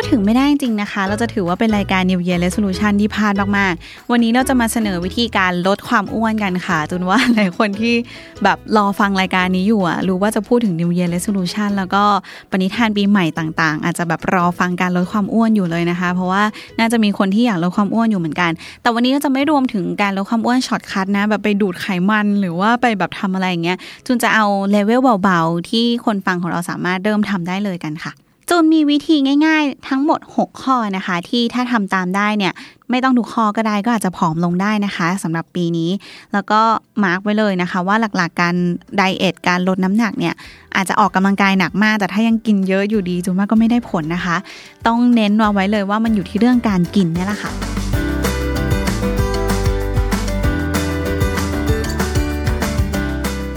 ดถึงไม่ได้จริงนะคะ เราจะถือว่าเป็นรายการ New Year Resolution ที่พลาดมากๆ วันนี้เราจะมาเสนอวิธีการลดความอ้วนกันค่ะจูนว่าหลายคนที่แบบรอฟังรายการนี้อยู่อะรู้ว่าจะพูดถึง New Year Resolution แล้วก็ปณิธานปีใหม่ต่างๆ อาจจะแบบรอฟังการลดความอ้วนอยู่เลยนะคะ เพราะว่าน่าจะมีคนที่อยากลดความอ้วนอยู่เหมือนกัน แต่วันนี้เราจะไม่รวมถึงการลดความอ้วน shortcut นะแบบไปดูดไขมันหรือว่าไปแบบทำอะไรอย่างเงี้ยจูนจะเอาเลเวลเบาๆที่คนฟังของเราสามารถเริ่มทำได้เลยกันค่ะ จูนมีวิธีง่ายๆ ทั้งหมด 6 ข้อนะคะ ที่ถ้าทำตามได้เนี่ยไม่ต้องทุกข้อก็ได้ก็อาจจะผอมลงได้นะคะสำหรับปีนี้ แล้วก็มาร์กไว้เลยนะคะ ว่าหลักๆการไดเอทการลดน้ำหนักเนี่ยอาจจะออกกำลังกายหนักมาก แต่ถ้ายังกินเยอะอยู่ดีจูนว่าก็ไม่ได้ผลนะคะ ต้องเน้นเอาไว้เลยว่ามันอยู่ที่เรื่องการกินนี่แหละค่ะ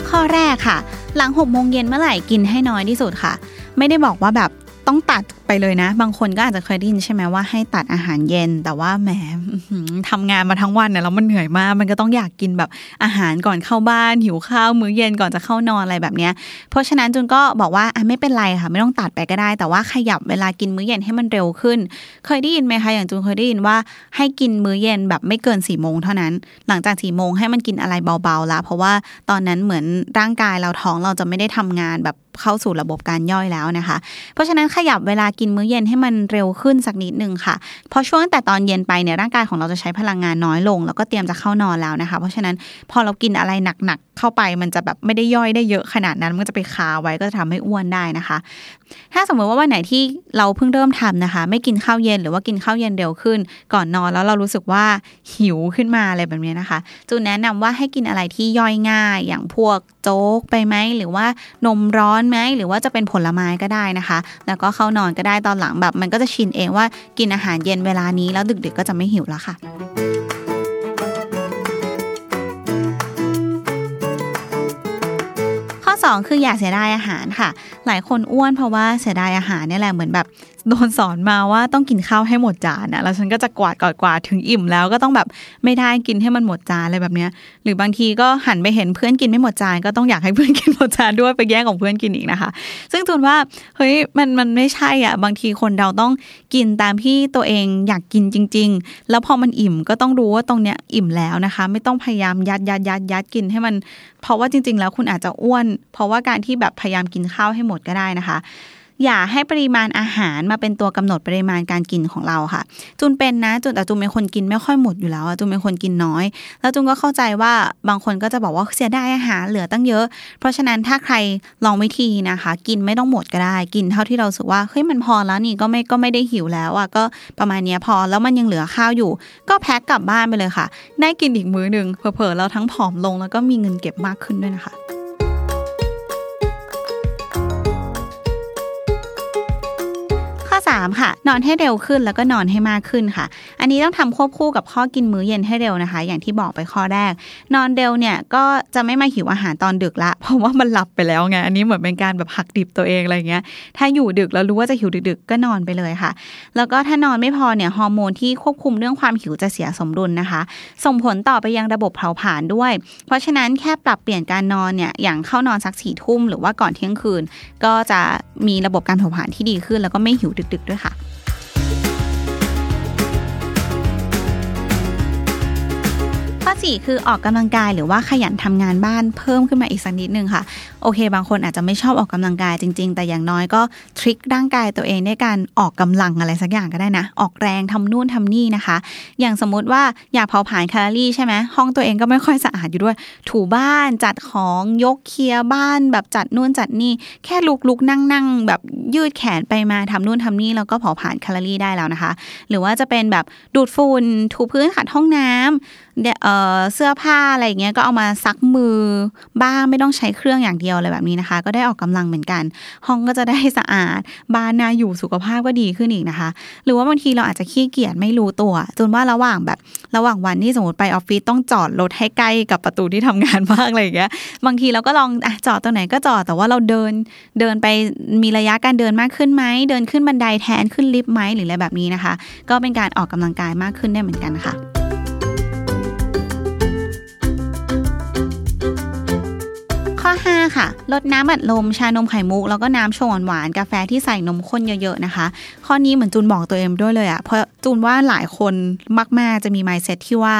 ข้อแรกค่ะ หลัง6โมงเย็นเมื่อไหร่กินให้น้อยที่สุดค่ะ ไม่ได้บอกว่าแบบ ต้องตัดไปเลยนะ บางคนก็อาจจะเคยได้ยินใช่ไหมว่าให้ตัดอาหารเย็น แต่ว่าแหมอื้อหือทำงานมาทั้งวันเนี่ยแล้วมันเหนื่อยมาก มันก็ต้องอยากกินแบบอาหารก่อนเข้าบ้านหิวข้าวมื้อเย็นก่อนจะเข้านอนอะไรแบบเนี้ย เพราะฉะนั้นจุนก็บอกว่าอะไม่เป็นไรค่ะ ไม่ต้องตัดไปก็ได้ แต่ว่าขยับเวลากินมื้อเย็นให้มันเร็วขึ้น เคยได้ยินไหมคะอย่างจุนเคยได้ยินว่าให้กินมื้อเย็นแบบไม่เกิน4ี่โมงเท่านั้น หลังจากสี่โมงให้มันกินอะไรเบาๆละเพราะว่าตอนนั้นเหมือนร่างกายเราท้องเราจะไม่ได้ทำงานแบบเข้าสู่ระบบการย่อยแล้วนะคะ เพราะฉะนั้นขยับเวลากินมื้อเย็นให้มันเร็วขึ้นสักนิดนึงค่ะ เพราะช่วงแต่ตอนเย็นไปเนี่ยร่างกายของเราจะใช้พลังงานน้อยลง แล้วก็เตรียมจะเข้านอนแล้วนะคะ เพราะฉะนั้นพอเรากินอะไรหนักๆเข้าไปมันจะแบบไม่ได้ย่อยได้เยอะขนาดนั้น มันก็จะไปคาไว้ก็จะทำให้อ้วนได้นะคะ ถ้าสมมติว่าวันไหนที่เราเพิ่งเริ่มทำนะคะ ไม่กินข้าวเย็นหรือว่ากินข้าวเย็นเร็วขึ้น ก่อนนอนแล้วเรารู้สึกว่าหิวขึ้นมาอะไรแบบนี้นะคะจูนแนะนำว่าให้กินอะไรที่ย่อยง่าย อย่างพวกโจ๊กไปไหมหรือว่านมร้อนไหมหรือว่าจะเป็นผลไม้ก็ได้นะคะ แล้วก็เข้านอนก็ได้ตอนหลังแบบ มันก็จะชินเองว่ากินอาหารเย็นเวลานี้แล้วดึกๆก็จะไม่หิวแล้วค่ะ 2 คืออยากเสียดายอาหารค่ะ หลายคนอ้วนเพราะว่าเสียดายอาหารเนี่ยแหละเหมือนแบบ โดนสอนมาว่าต้องกินข้าวให้หมดจานนะแล้วฉันก็จะกวาดกวาดกวาดถึงอิ่มแล้วก็ต้องแบบไม่ได้กินให้มันหมดจานอะไรแบบเนี้ย หรือบางทีก็หันไปเห็นเพื่อนกินไม่หมดจานก็ต้องอยากให้เพื่อนกินหมดจานด้วยไปแย่งของเพื่อนกินอีกนะคะ ซึ่งจูนว่าเฮ้ยมันมันไม่ใช่อะ บางทีคนเราต้องกินตามที่ตัวเองอยากกินจริง ๆ แล้วพอมันอิ่มก็ต้องรู้ว่าตรงเนี้ยอิ่มแล้วนะคะ ไม่ต้องพยายามยัดยัดยัดยัดกินให้มัน เพราะว่าจริง ๆ แล้วคุณอาจจะอ้วน เพราะว่าการที่แบบพยายามกินข้าวให้หมดก็ได้นะคะ อย่าให้ปริมาณอาหารมาเป็นตัวกำหนดปริมาณการกินของเราค่ะ จุนเป็นนะจุนแต่จุนเป็นคนกินไม่ค่อยหมดอยู่แล้วจุนเป็นคนกินน้อย แล้วจุนก็เข้าใจว่าบางคนก็จะบอกว่าเสียดายอาหารเหลือตั้งเยอะ เพราะฉะนั้นถ้าใครลองวิธีนะคะ กินไม่ต้องหมดก็ได้ กินเท่าที่เราสึกว่าเฮ้ยมันพอแล้วนี่ก็ไม่ก็ไม่ได้หิวแล้วอะก็ประมาณนี้พอแล้วมันยังเหลือข้าวอยู่ ก็แพ็คกลับบ้านไปเลยค่ะ ได้กินอีกมื้อหนึ่งเผลอๆเราทั้งผอมลงแล้วก็มีเงินเก็บมากขึ้นด้วยนะคะ 3 ค่ะ นอนให้เร็วขึ้นแล้วก็นอนให้มากขึ้นค่ะ อันนี้ต้องทำควบคู่กับข้อกินมื้อเย็นให้เร็วนะคะ อย่างที่บอกไปข้อแรก นอนเร็วเนี่ยก็จะไม่มาหิวอาหารตอนดึกละ เพราะว่ามันหลับไปแล้วไง อันนี้เหมือนเป็นการแบบหักดิบตัวเองอะไรเงี้ย ถ้าอยู่ดึกแล้วรู้ว่าจะหิวดึกๆก็นอนไปเลยค่ะ แล้วก็ถ้านอนไม่พอเนี่ยฮอร์โมนที่ควบคุมเรื่องความหิวจะเสียสมดุลนะคะ ส่งผลต่อไปยังระบบเผาผลาญด้วย เพราะฉะนั้นแค่ปรับเปลี่ยนการนอนเนี่ย อย่างเข้านอนสักสี่ทุ่มหรือว่าก่อนเที่ยงคืน ก็จะมีระบบการเผาผลาญที่ดีขึ้น แล้วก็ไม่หิวดึกด้วยค่ะ 4 คือออกกำลังกายหรือว่าขยันทำงานบ้านเพิ่มขึ้นมาอีกสักนิดนึงค่ะ โอเค บางคนอาจจะไม่ชอบออกกำลังกายจริง ๆ แต่อย่างน้อยก็ทริคร่างกายตัวเองด้วยการออกกำลังอะไรสักอย่างก็ได้นะ ออกแรงทำนู่นทำนี่นะคะ อย่างสมมุติว่าอยากเผาผลาญแคลอรี่ใช่ไหมห้องตัวเองก็ไม่ค่อยสะอาดอยู่ด้วย ถูบ้านจัดของยกเคลียร์บ้านแบบจัดนู่นจัดนี่แค่ลุกลุกนั่งนั่งๆแบบยืดแขนไปมาทำนู่นทำนี่แล้วก็เผาผลาญแคลอรี่ได้แล้วนะคะ หรือว่าจะเป็นแบบดูดฝุ่นถูพื้นขัดห้องน้ำเดเอ่อเสื้อผ้าอะไรอย่างเงี้ยก็เอามาซักมือบ้างไม่ต้องใช้เครื่องอย่างเดียวอะไรแบบนี้นะคะ ก็ได้ออกกำลังเหมือนกัน ห้องก็จะได้สะอาด บ้านน่าอยู่สุขภาพก็ดีขึ้นอีกนะคะ หรือว่าบางทีเราอาจจะขี้เกียจไม่รู้ตัว จนว่าระหว่างแบบระหว่างวันที่สมมติไปออฟฟิศต้องจอดรถให้ใกล้กับประตูที่ทำงานมากอะไรอย่างเงี้ยบางทีเราก็ลองอจอดตรงไหนก็จอดแต่ว่าเราเดินเดินไปมีระยะการเดินมากขึ้นไหมเดินขึ้นบันไดแทนขึ้นลิฟต์ไหมหรืออะไรแบบนี้นะคะ ก็เป็นการออกกำลังกายมากขึ้นได้เหมือนกันค่ะ 5 ค่ะ ลดน้ำอัดลม ชานมไข่มุก แล้วก็น้ำชงหวานกาแฟที่ใส่นมข้นเยอะๆนะคะ ข้อนี้เหมือนจูนบอกตัวเองด้วยเลยอะเพราะจูนว่าหลายคนมากๆจะมี mindset ที่ว่า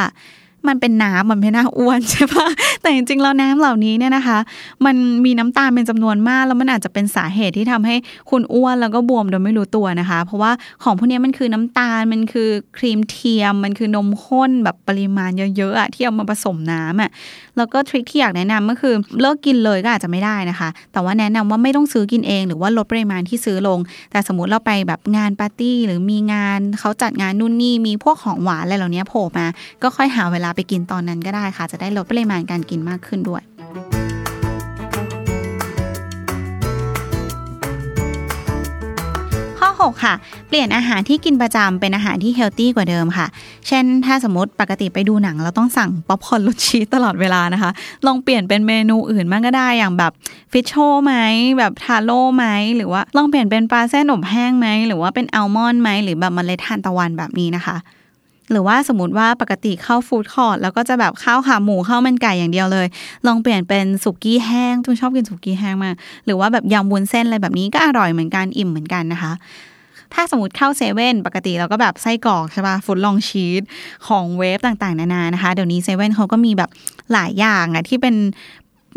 มันเป็นน้ำมันไม่น่าอ้วนใช่ปะแต่จริงๆแล้วน้ำเหล่านี้เนี่ยนะคะ มันมีน้ำตาลเป็นจำนวนมาก แล้วมันอาจจะเป็นสาเหตุที่ทำให้คุณอ้วนแล้วก็บวมโดยไม่รู้ตัวนะคะ เพราะว่าของพวกนี้มันคือน้ำตาลมันคือครีมเทียม มันคือนมข้นแบบปริมาณเยอะๆอะที่เอามาผสมน้ำอะแล้วก็ทริคที่อยากแนะนำก็คือเลิกกินเลยก็อาจจะไม่ได้นะคะ แต่ว่าแนะนำว่าไม่ต้องซื้อกินเอง หรือว่าลดปริมาณที่ซื้อลง แต่สมมติเราไปแบบงานปาร์ตี้หรือมีงานเขาจัดงานนู่นนี่มีพวกของหวานอะไรเหล่านี้โผล่มา ก็ค่อยหาเวลาไปกินตอนนั้นก็ได้ค่ะ จะได้ลดปริมาณการกินมากขึ้นด้วยข้อ6ค่ะ เปลี่ยนอาหารที่กินประจำเป็นอาหารที่เฮลตี้กว่าเดิมค่ะ เช่น ถ้าสมมติปกติไปดูหนังเราต้องสั่งป๊อปคอร์นรสชีสตลอดเวลานะคะ ลองเปลี่ยนเป็นเมนูอื่นบ้างก็ได้อย่างแบบ Fisho ไหมแบบทาโร่ไหมหรือว่าลองเปลี่ยนเป็นปลาเส้นอบแห้งไหมหรือว่าเป็นอัลมอนด์ไหมหรือแบบเมล็ดทานตะวันแบบนี้นะคะ หรือว่าสมมติว่าปกติเข้า food court แล้วก็จะแบบข้าวขาหมูข้าวมันไก่อย่างเดียวเลย ลองเปลี่ยนเป็นสุกี้แห้งจูนชอบกินสุกี้แห้งมาก หรือว่าแบบยำวุ้นเส้นอะไรแบบนี้ก็อร่อยเหมือนกันอิ่มเหมือนกันนะคะ ถ้าสมมติเข้าเซเว่นปกติเราก็แบบไส้กรอกใช่ป่ะ footlong cheese ของ wave ต่างๆ นานานะคะ เดี๋ยวนี้เซเว่นเขาก็มีแบบหลายอย่างอะที่เป็น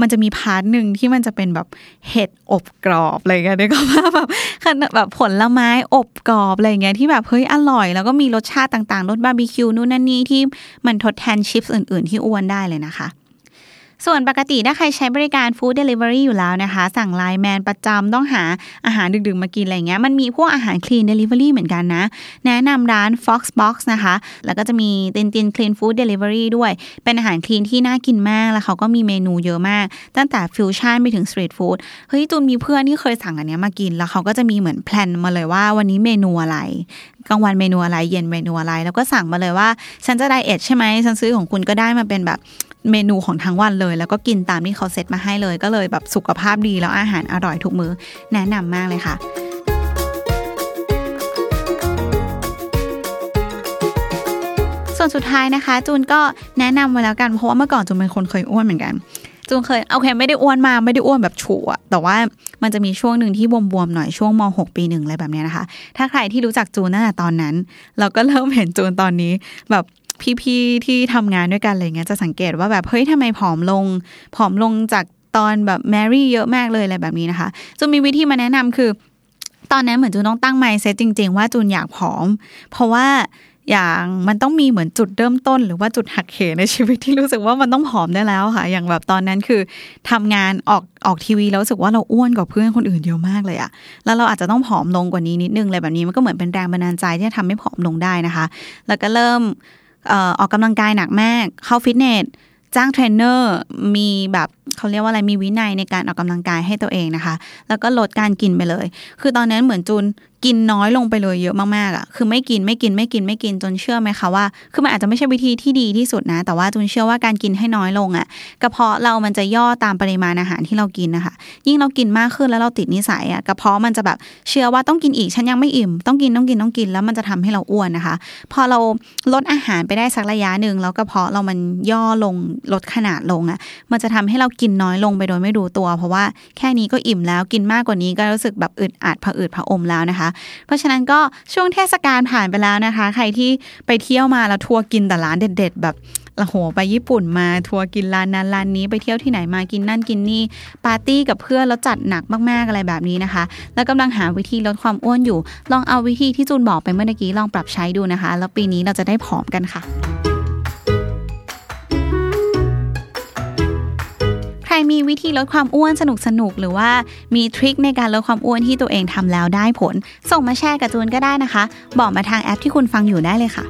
มันจะมี part หนึ่งที่มันจะเป็นแบบเห็ดอบกรอบอะไรเงี้ยได้ก็ว่าแบบขนาดแบบผลไม้อบกรอบอะไรเงี้ยที่แบบเฮ้ยอร่อย แล้วก็มีรสชาติต่างๆรสบาร์บีคิวนู่นนั่นนี่ที่มันทดแทน chips อื่น ๆ ที่อ้วนได้เลยนะคะ ส่วนปกติถ้าใครใช้บริการ food delivery อยู่แล้วนะคะ สั่งไลน์แมนประจำต้องหาอาหารดึกๆมากินอะไรเงี้ยมันมีพวกอาหาร clean delivery เหมือนกันนะ แนะนำร้าน Fox Box นะคะ แล้วก็จะมีตินติน clean food delivery ด้วย เป็นอาหาร clean ที่น่ากินมาก แล้วเขาก็มีเมนูเยอะมาก ตั้งแต่ฟิวชั่นไปถึง street food เฮ้ยจูนมีเพื่อนที่เคยสั่งอันเนี้ยมากินแล้วเขาก็จะมีเหมือน plan มาเลยว่าวันนี้เมนูอะไร กลางวันเมนูอะไรเย็นเมนูอะไร แล้วก็สั่งมาเลยว่า ฉันจะ diet ใช่ไหมฉันซื้อของคุณก็ได้มาเป็นแบบเมนูของทั้งวันเลย แล้วก็กินตามที่เขาเซตมาให้เลย ก็เลยแบบสุขภาพดีแล้วอาหารอร่อยทุกมื้อแนะนำมากเลยค่ะส่วนสุดท้ายนะคะ จูนก็แนะนำไว้แล้วกันเพราะว่าเมื่อก่อนจูนเป็นคนเคยอ้วนเหมือนกัน จูนเคยโอเคไม่ได้อ้วนมากไม่ได้อ้วนแบบฉูอะแต่ว่ามันจะมีช่วงหนึ่งที่บวมๆหน่อยช่วงม .6 ปีหนึ่งอะไรแบบนี้นะคะ ถ้าใครที่รู้จักจูนตั้งแต่ตอนนั้น เราก็เริ่มเห็นจูนตอนนี้ แบบพี่ๆที่ทำงานด้วยกันอะไรเงี้ยจะสังเกตว่าแบบเฮ้ยทำไมผอมลง ผอมลงจากตอนแบบแมรี่เยอะมากเลยอะไรแบบนี้นะคะจูนมีวิธีมาแนะนำคือ ตอนนั้นเหมือนจูนต้องตั้งไมซ์เซตจริง ๆ ว่าจูนอยากผอม เพราะว่า อย่างมันต้องมีเหมือนจุดเริ่มต้น หรือว่าจุดหักเหในชีวิตที่รู้สึกว่ามันต้องผอมได้แล้วค่ะ อย่างแบบตอนนั้นคือทำงานออกออกทีวีแล้วรู้สึกว่าเราอ้วนกว่าเพื่อนคนอื่นเยอะมากเลยอะแล้วเราอาจจะต้องผอมลงกว่านี้นิดนึงอะไรแบบนี้มันก็เหมือนเป็นแรงบันดาลใจที่จะทำให้ผอมลงได้นะคะ แล้วก็เริ่มออออกกำลังกายหนักมากเข้าฟิตเนสจ้างเทรนเนอร์มีแบบเขาเรียกว่าอะไรมีวินัยในการออกกำลังกายให้ตัวเองนะคะ แล้วก็ลดการกินไปเลย คือตอนนั้นเหมือนจูนกินน้อยลงไปเลยเยอะมากๆอะ่ะ คือไม่กินไม่กินไม่กินไม่กินจนเชื่อไหมคะว่า คือมันอาจจะไม่ใช่วิธีที่ดีที่สุดนะ แต่ว่าจูนเชื่อว่าการกินให้น้อยลงอะ่ะ กระเพาะเรามันจะย่อตามปริมาณอาหารที่เรากินนะคะ ยิ่งเรากินมากขึ้นแล้วเราติดนิสัยอะ่ะ กระเพาะมันจะแบบเชื่อว่าต้องกินอีก ฉันยังไม่อิ่ม ต้องกินต้องกินต้องกิน แล้วมันจะทำให้เราอ้วนนะคะ พอเราลดอาหารไปได้สักระยะหนึ่งแล้วกระเพาะเรามันย่อลงลดขนาดลงอะ่ะ มันจะทำให้เรากินน้อยลงไปโดยไม่รู้ตัว เพราะว่าแค่นี้ก็อิ่มแล้วกินมากกว่านี้ก็รู้สึกแบบอึดอัดผะอืดผะอมแล้วนะคะ เพราะฉะนั้นก็ช่วงเทศกาลผ่านไปแล้วนะคะ ใครที่ไปเที่ยวมาแล้วทัวร์กินแต่ร้านเด็ด ๆ แบบโอ้โหไปญี่ปุ่นมาทัวร์กินร้านนั้นร้านนี้ไปเที่ยวที่ไหนมากินนั่นกินนี่ปาร์ตี้กับเพื่อนแล้วจัดหนักมากๆอะไรแบบนี้นะคะ แล้วกำลังหาวิธีลดความอ้วนอยู่ ลองเอาวิธีที่จูนบอกไปเมื่อกี้ลองปรับใช้ดูนะคะ แล้วปีนี้เราจะได้ผอมกันค่ะ รมีวิธีลดความอ้วนสนุกสนุกหรือว่ามีทริคในการลดความอ้วนที่ตัวเองทำแล้วได้ผล ส่งมาแชร์กับจูนก็ได้นะคะ บอกมาทางแอปที่คุณฟังอยู่ได้เลยค่ะ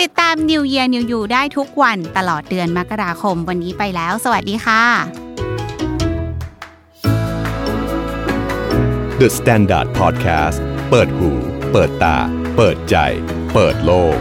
ติดตาม New Year New You ได้ทุกวันตลอดเดือนมกราคมวันนี้ไปแล้ว สวัสดีค่ะ The Standard Podcast เปิดหู เปิดตา เปิดใจ เปิดโลก